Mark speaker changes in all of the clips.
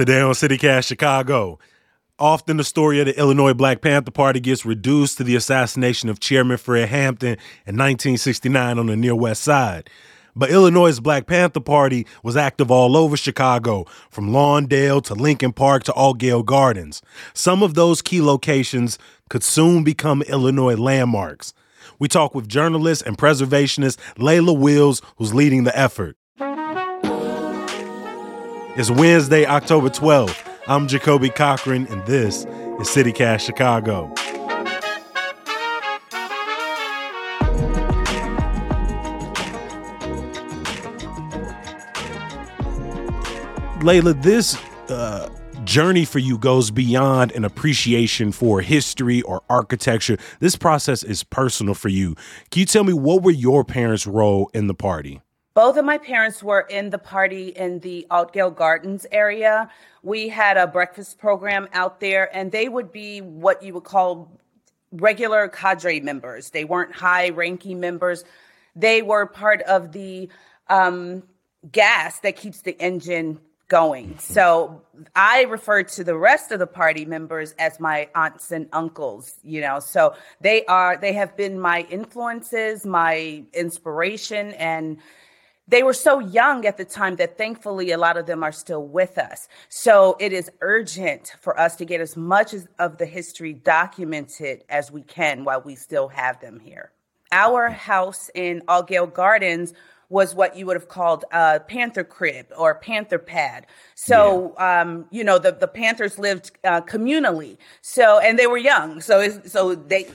Speaker 1: Today on CityCast Chicago, often the story of the Illinois Black Panther Party gets reduced to the assassination of Chairman Fred Hampton in 1969 on the near west side. But Illinois' Black Panther Party was active all over Chicago, from Lawndale to Lincoln Park to Altgeld Gardens. Some of those key locations could soon become Illinois landmarks. We talk with journalist and preservationist Layla Wills, who's leading the effort. It's Wednesday, October 12th. I'm Jacoby Cochran, and this is CityCast Chicago. Layla, this uh, journey for you goes beyond an appreciation for history or architecture. This process is personal for you. Can you tell me what were your parents' role in the party?
Speaker 2: Both of my parents were in the party in the Altgeld Gardens area. We had a breakfast program out there, and they would be what you would call regular cadre members. They weren't high ranking members. They were part of the um, gas that keeps the engine going. So I refer to the rest of the party members as my aunts and uncles, you know. So they are they have been my influences, my inspiration and they were so young at the time that thankfully a lot of them are still with us. So it is urgent for us to get as much of the history documented as we can while we still have them here. Our house in Altgeld Gardens was what you would have called a panther crib or panther pad. So, yeah. um, you know, the, the Panthers lived uh, communally. So, and they were young. So, so they,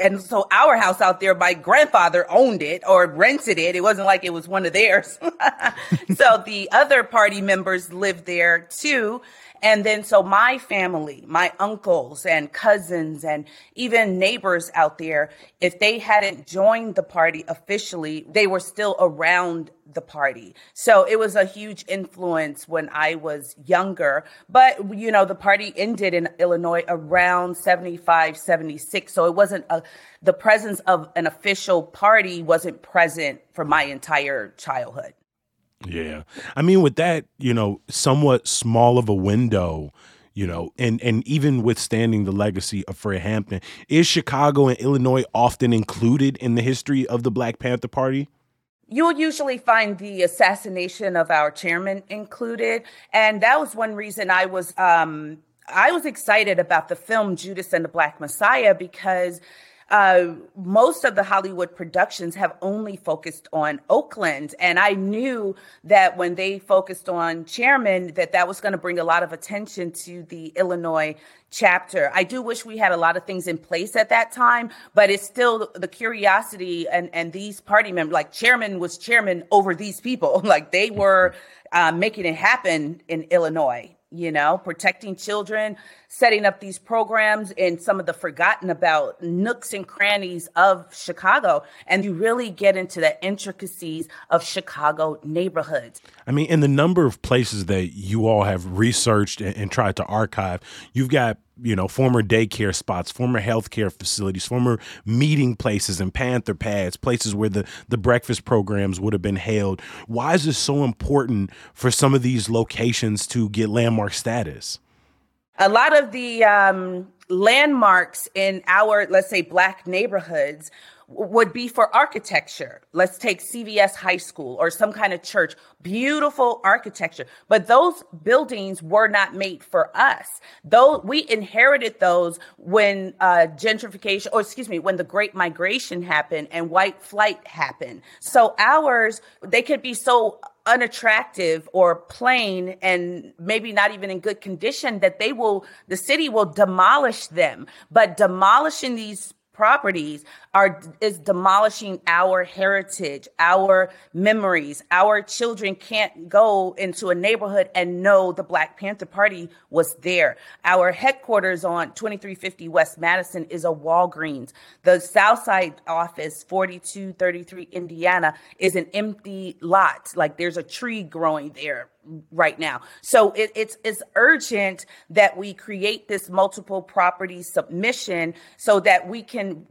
Speaker 2: and so our house out there, my grandfather owned it or rented it. It wasn't like it was one of theirs. so the other party members lived there too. And then so my family, my uncles and cousins and even neighbors out there, if they hadn't joined the party officially, they were still around the party. So it was a huge influence when I was younger. But, you know, the party ended in Illinois around 75, 76. So it wasn't a, the presence of an official party wasn't present for my entire childhood.
Speaker 1: Yeah. I mean, with that, you know, somewhat small of a window, you know, and and even withstanding the legacy of Fred Hampton, is Chicago and Illinois often included in the history of the Black Panther Party?
Speaker 2: You'll usually find the assassination of our chairman included, and that was one reason I was um, I was excited about the film Judas and the Black Messiah because uh, most of the Hollywood productions have only focused on Oakland. And I knew that when they focused on Chairman, that that was going to bring a lot of attention to the Illinois chapter. I do wish we had a lot of things in place at that time, but it's still the curiosity and, and these party members, like chairman was chairman over these people. like they were uh, making it happen in Illinois you know, protecting children, setting up these programs in some of the forgotten about nooks and crannies of Chicago. And you really get into the intricacies of Chicago neighborhoods.
Speaker 1: I mean, in the number of places that you all have researched and, and tried to archive, you've got you know, former daycare spots, former healthcare facilities, former meeting places and Panther pads, places where the, the breakfast programs would have been held. Why is this so important for some of these locations to get landmark status?
Speaker 2: A lot of the um, landmarks in our, let's say, black neighborhoods would be for architecture. Let's take CVS High School or some kind of church, beautiful architecture. But those buildings were not made for us. Though we inherited those when uh, gentrification, or excuse me, when the Great Migration happened and white flight happened. So ours, they could be so unattractive or plain and maybe not even in good condition that they will the city will demolish them. But demolishing these properties are is demolishing our heritage, our memories. Our children can't go into a neighborhood and know the Black Panther Party was there. Our headquarters on 2350 West Madison is a Walgreens. The Southside office, 4233 Indiana, is an empty lot. Like there's a tree growing there right now. So it, it's it's urgent that we create this multiple property submission so that we can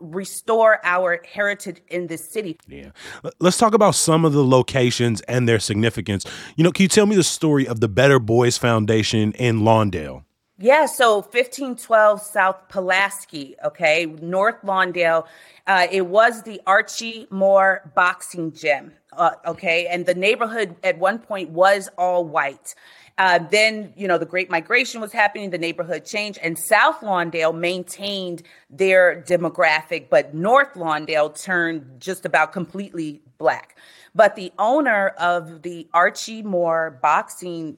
Speaker 2: restore our heritage in this city.
Speaker 1: Yeah. Let's talk about some of the locations and their significance. You know, can you tell me the story of the Better Boys Foundation in Lawndale?
Speaker 2: Yeah, so 1512 South Pulaski, okay, North Lawndale. Uh, it was the Archie Moore boxing gym, uh, okay, and the neighborhood at one point was all white. Uh, then, you know, the Great Migration was happening, the neighborhood changed, and South Lawndale maintained their demographic, but North Lawndale turned just about completely black. But the owner of the Archie Moore boxing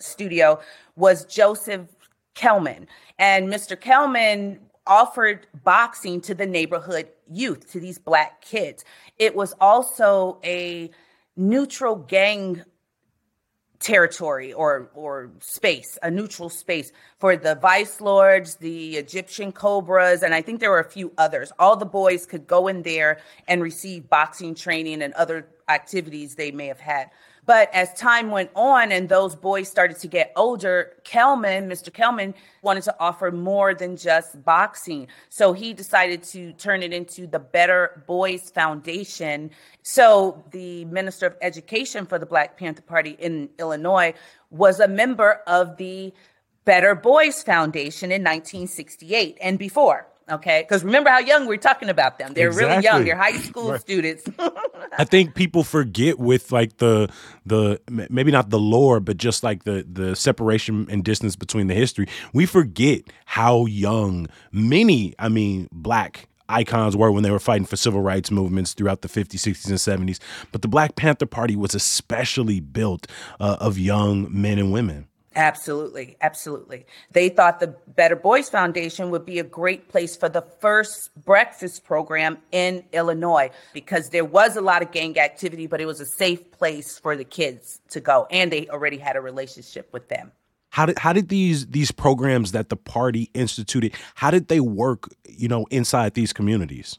Speaker 2: studio was Joseph Kellman. And Mr. Kellman offered boxing to the neighborhood youth, to these black kids. It was also a neutral gang territory or or space, a neutral space for the vice lords, the Egyptian cobras, and I think there were a few others. All the boys could go in there and receive boxing training and other activities they may have had. But as time went on and those boys started to get older, Kellman, Mr. Kellman, wanted to offer more than just boxing. So he decided to turn it into the Better Boys Foundation. So the Minister of Education for the Black Panther Party in Illinois was a member of the Better Boys Foundation in 1968 and before. Okay, because remember how young we're talking about them. They're exactly. really young. They're high school right. students.
Speaker 1: I think people forget with like the the maybe not the lore, but just like the the separation and distance between the history. We forget how young many, I mean, black icons were when they were fighting for civil rights movements throughout the 50s, 60s, and 70s. But the Black Panther Party was especially built uh, of young men and women.
Speaker 2: Absolutely, absolutely. They thought the Better Boys Foundation would be a great place for the first breakfast program in Illinois because there was a lot of gang activity, but it was a safe place for the kids to go, and they already had a relationship with them.
Speaker 1: How did how did these these programs that the party instituted? How did they work? You know, inside these communities.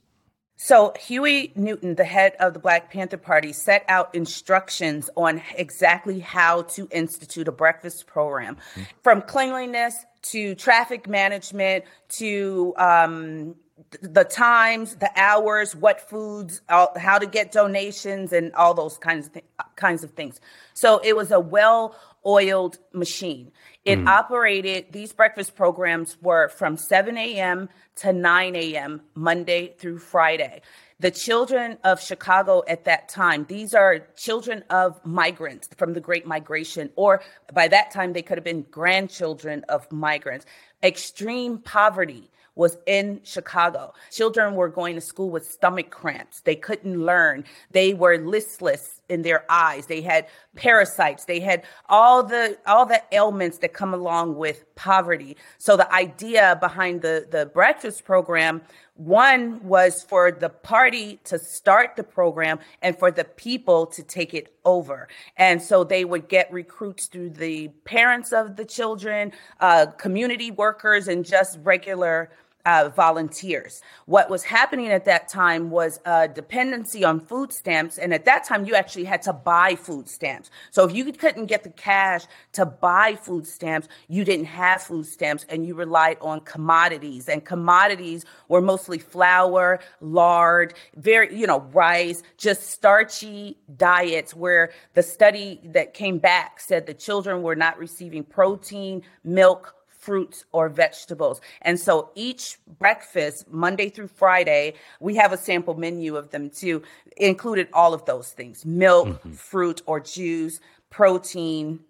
Speaker 2: So, Huey Newton, the head of the Black Panther Party, set out instructions on exactly how to institute a breakfast program mm-hmm. from cleanliness to traffic management to um, the times, the hours, what foods, how to get donations, and all those kinds of th- kinds of things. So it was a well oiled machine. It mm. operated, these breakfast programs were from 7 a.m. to 9 a.m., Monday through Friday. The children of Chicago at that time, these are children of migrants from the Great Migration, or by that time, they could have been grandchildren of migrants. Extreme poverty was in Chicago. Children were going to school with stomach cramps. They couldn't learn. They were listless in their eyes. They had parasites. They had all the all the ailments that come along with poverty. So the idea behind the the breakfast program one was for the party to start the program and for the people to take it over. And so they would get recruits through the parents of the children, uh, community workers, and just regular uh, volunteers. What was happening at that time was a dependency on food stamps. And at that time, you actually had to buy food stamps. So if you couldn't get the cash to buy food stamps, you didn't have food stamps and you relied on commodities. And commodities were mostly flour, lard, very, you know, rice, just starchy diets where the study that came back said the children were not receiving protein, milk, fruits or vegetables. And so each breakfast, Monday through Friday, we have a sample menu of them too, included all of those things milk, mm-hmm. fruit or juice, protein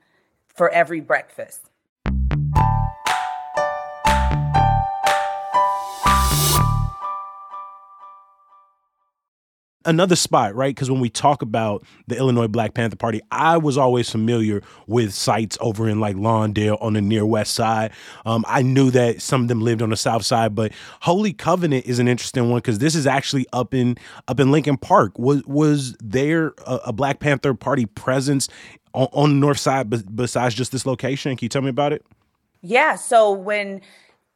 Speaker 2: for every breakfast.
Speaker 1: Another spot, right? Because when we talk about the Illinois Black Panther Party, I was always familiar with sites over in like Lawndale on the near west side. Um, I knew that some of them lived on the south side, but Holy Covenant is an interesting one because this is actually up in up in Lincoln Park. Was was there a, a Black Panther Party presence on, on the north side besides just this location? Can you tell me about it?
Speaker 2: Yeah. So when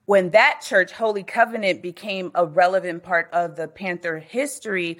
Speaker 2: when that church, Holy Covenant, became a relevant part of the Panther history,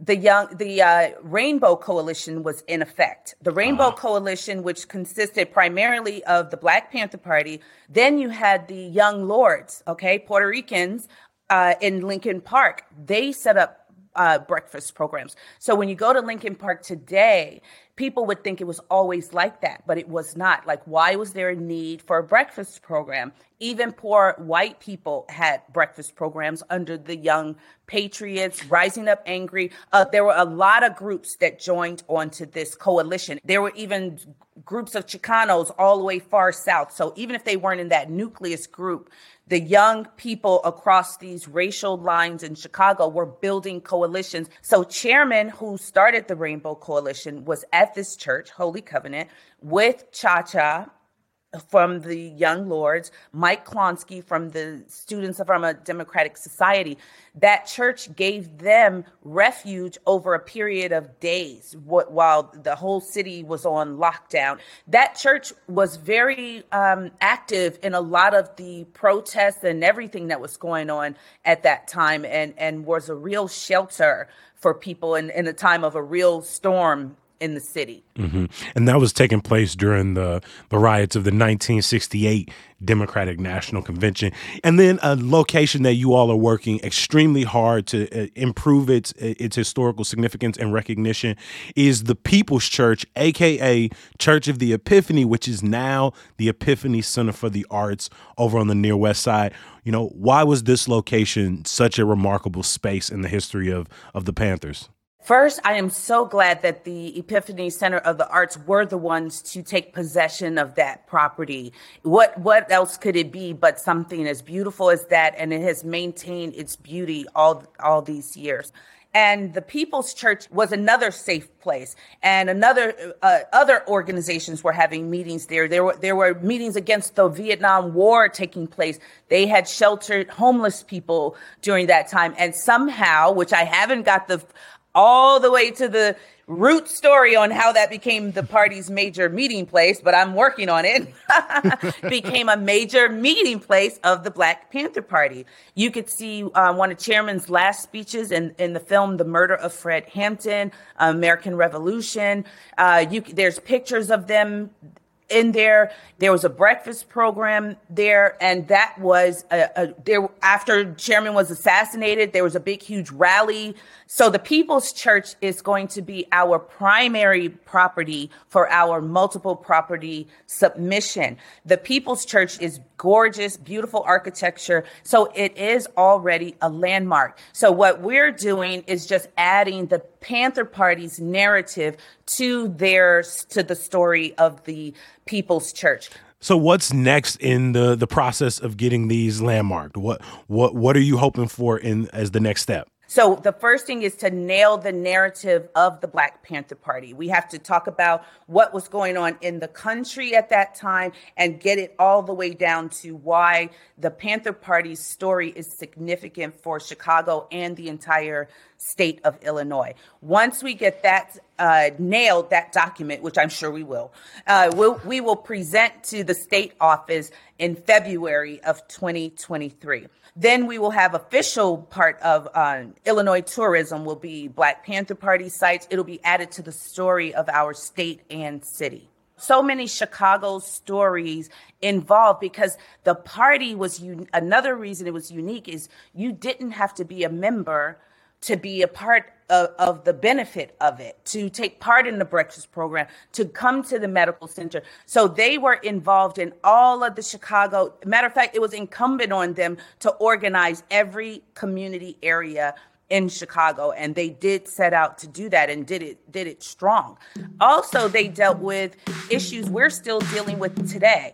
Speaker 2: the young the uh, rainbow coalition was in effect the rainbow uh-huh. coalition which consisted primarily of the black panther party then you had the young lords okay puerto ricans uh, in Lincoln Park, they set up uh, breakfast programs. So when you go to Lincoln Park today, people would think it was always like that, but it was not. Like, why was there a need for a breakfast program? Even poor white people had breakfast programs under the Young Patriots, Rising Up Angry. Uh, there were a lot of groups that joined onto this coalition. There were even groups of Chicanos all the way far south. So even if they weren't in that nucleus group, the young people across these racial lines in Chicago were building coalitions. So chairman who started the Rainbow Coalition was at this church, Holy Covenant, with Cha Cha from the Young Lords, Mike Klonsky from the Students from a Democratic Society. That church gave them refuge over a period of days while the whole city was on lockdown. That church was very um, active in a lot of the protests and everything that was going on at that time and, and was a real shelter for people in, in a time of a real storm in the city.
Speaker 1: Mm-hmm. And that was taking place during the, the riots of the 1968 Democratic National Convention. And then a location that you all are working extremely hard to uh, improve its its historical significance and recognition is the People's Church, aka Church of the Epiphany, which is now the Epiphany Center for the Arts over on the near west side. You know, why was this location such a remarkable space in the history of of the Panthers?
Speaker 2: First, I am so glad that the Epiphany Center of the Arts were the ones to take possession of that property. What what else could it be but something as beautiful as that and it has maintained its beauty all all these years. And the People's Church was another safe place, and another uh, other organizations were having meetings there. There were there were meetings against the Vietnam War taking place. They had sheltered homeless people during that time, and somehow, which I haven't got the all the way to the root story on how that became the party's major meeting place, but I'm working on it, became a major meeting place of the Black Panther Party. You could see uh, one of Chairman's last speeches in, in the film The Murder of Fred Hampton, American Revolution. Uh, you, there's pictures of them in there. There was a breakfast program there, and that was a, a, there. After Chairman was assassinated, there was a big, huge rally. So the People's Church is going to be our primary property for our multiple property submission. The People's Church is gorgeous, beautiful architecture. So it is already a landmark. So what we're doing is just adding the Panther Party's narrative to theirs, to the story of the People's Church.
Speaker 1: So what's next in the the process of getting these landmarked? What what what are you hoping for in as the next step?
Speaker 2: So the first thing is to nail the narrative of the Black Panther Party. We have to talk about what was going on in the country at that time and get it all the way down to why the Panther Party's story is significant for Chicago and the entire state of Illinois. Once we get that uh, nailed, that document, which I'm sure we will, uh, we'll, we will present to the state office in February of 2023. Then we will have official part of uh, Illinois tourism will be Black Panther Party sites. It'll be added to the story of our state and city. So many Chicago stories involved because the party was un- another reason it was unique is you didn't have to be a member to be a part of, of, the benefit of it, to take part in the breakfast program, to come to the medical center. So they were involved in all of the Chicago. Matter of fact, it was incumbent on them to organize every community area in Chicago and they did set out to do that and did it did it strong. Also they dealt with issues we're still dealing with today.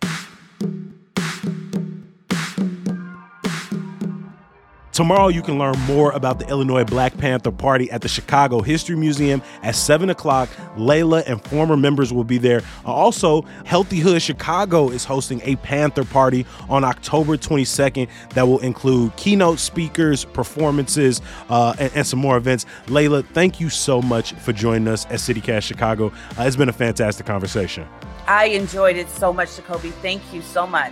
Speaker 1: Tomorrow, you can learn more about the Illinois Black Panther Party at the Chicago History Museum at 7 o'clock. Layla and former members will be there. Also, Healthy Hood Chicago is hosting a Panther Party on October 22nd that will include keynote speakers, performances, uh, and, and, some more events. Layla, thank you so much for joining us at CityCast Chicago. Uh, it's been a fantastic conversation.
Speaker 2: I enjoyed it so much, Jacoby. Thank you so much.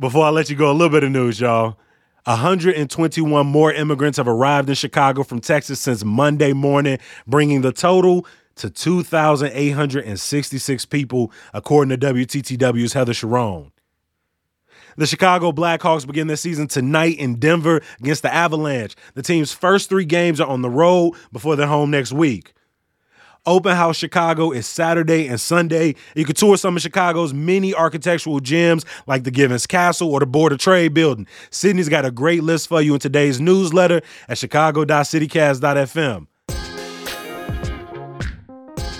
Speaker 1: Before I let you go, a little bit of news, y'all. 121 more immigrants have arrived in Chicago from Texas since Monday morning, bringing the total to 2,866 people, according to WTTW's Heather Cherone. The Chicago Blackhawks begin their season tonight in Denver against the Avalanche. The team's first three games are on the road before they're home next week. Open House Chicago is Saturday and Sunday. You can tour some of Chicago's many architectural gems like the Givins Castle or the Board of Trade building. Sydney's got a great list for you in today's newsletter at chicago.citycast.fm.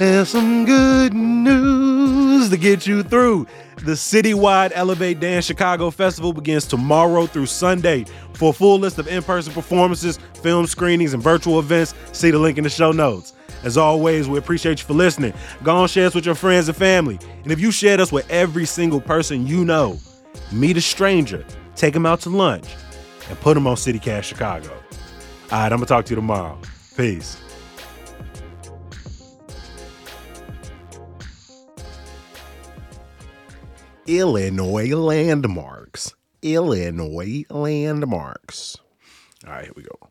Speaker 1: And some good news to get you through. The citywide Elevate Dance Chicago Festival begins tomorrow through Sunday. For a full list of in person performances, film screenings, and virtual events, see the link in the show notes. As always, we appreciate you for listening. Go on, share us with your friends and family. And if you shared us with every single person you know, meet a stranger, take them out to lunch, and put them on CityCast Chicago. All right, I'm going to talk to you tomorrow. Peace. Illinois landmarks. Illinois landmarks. All right, here we go.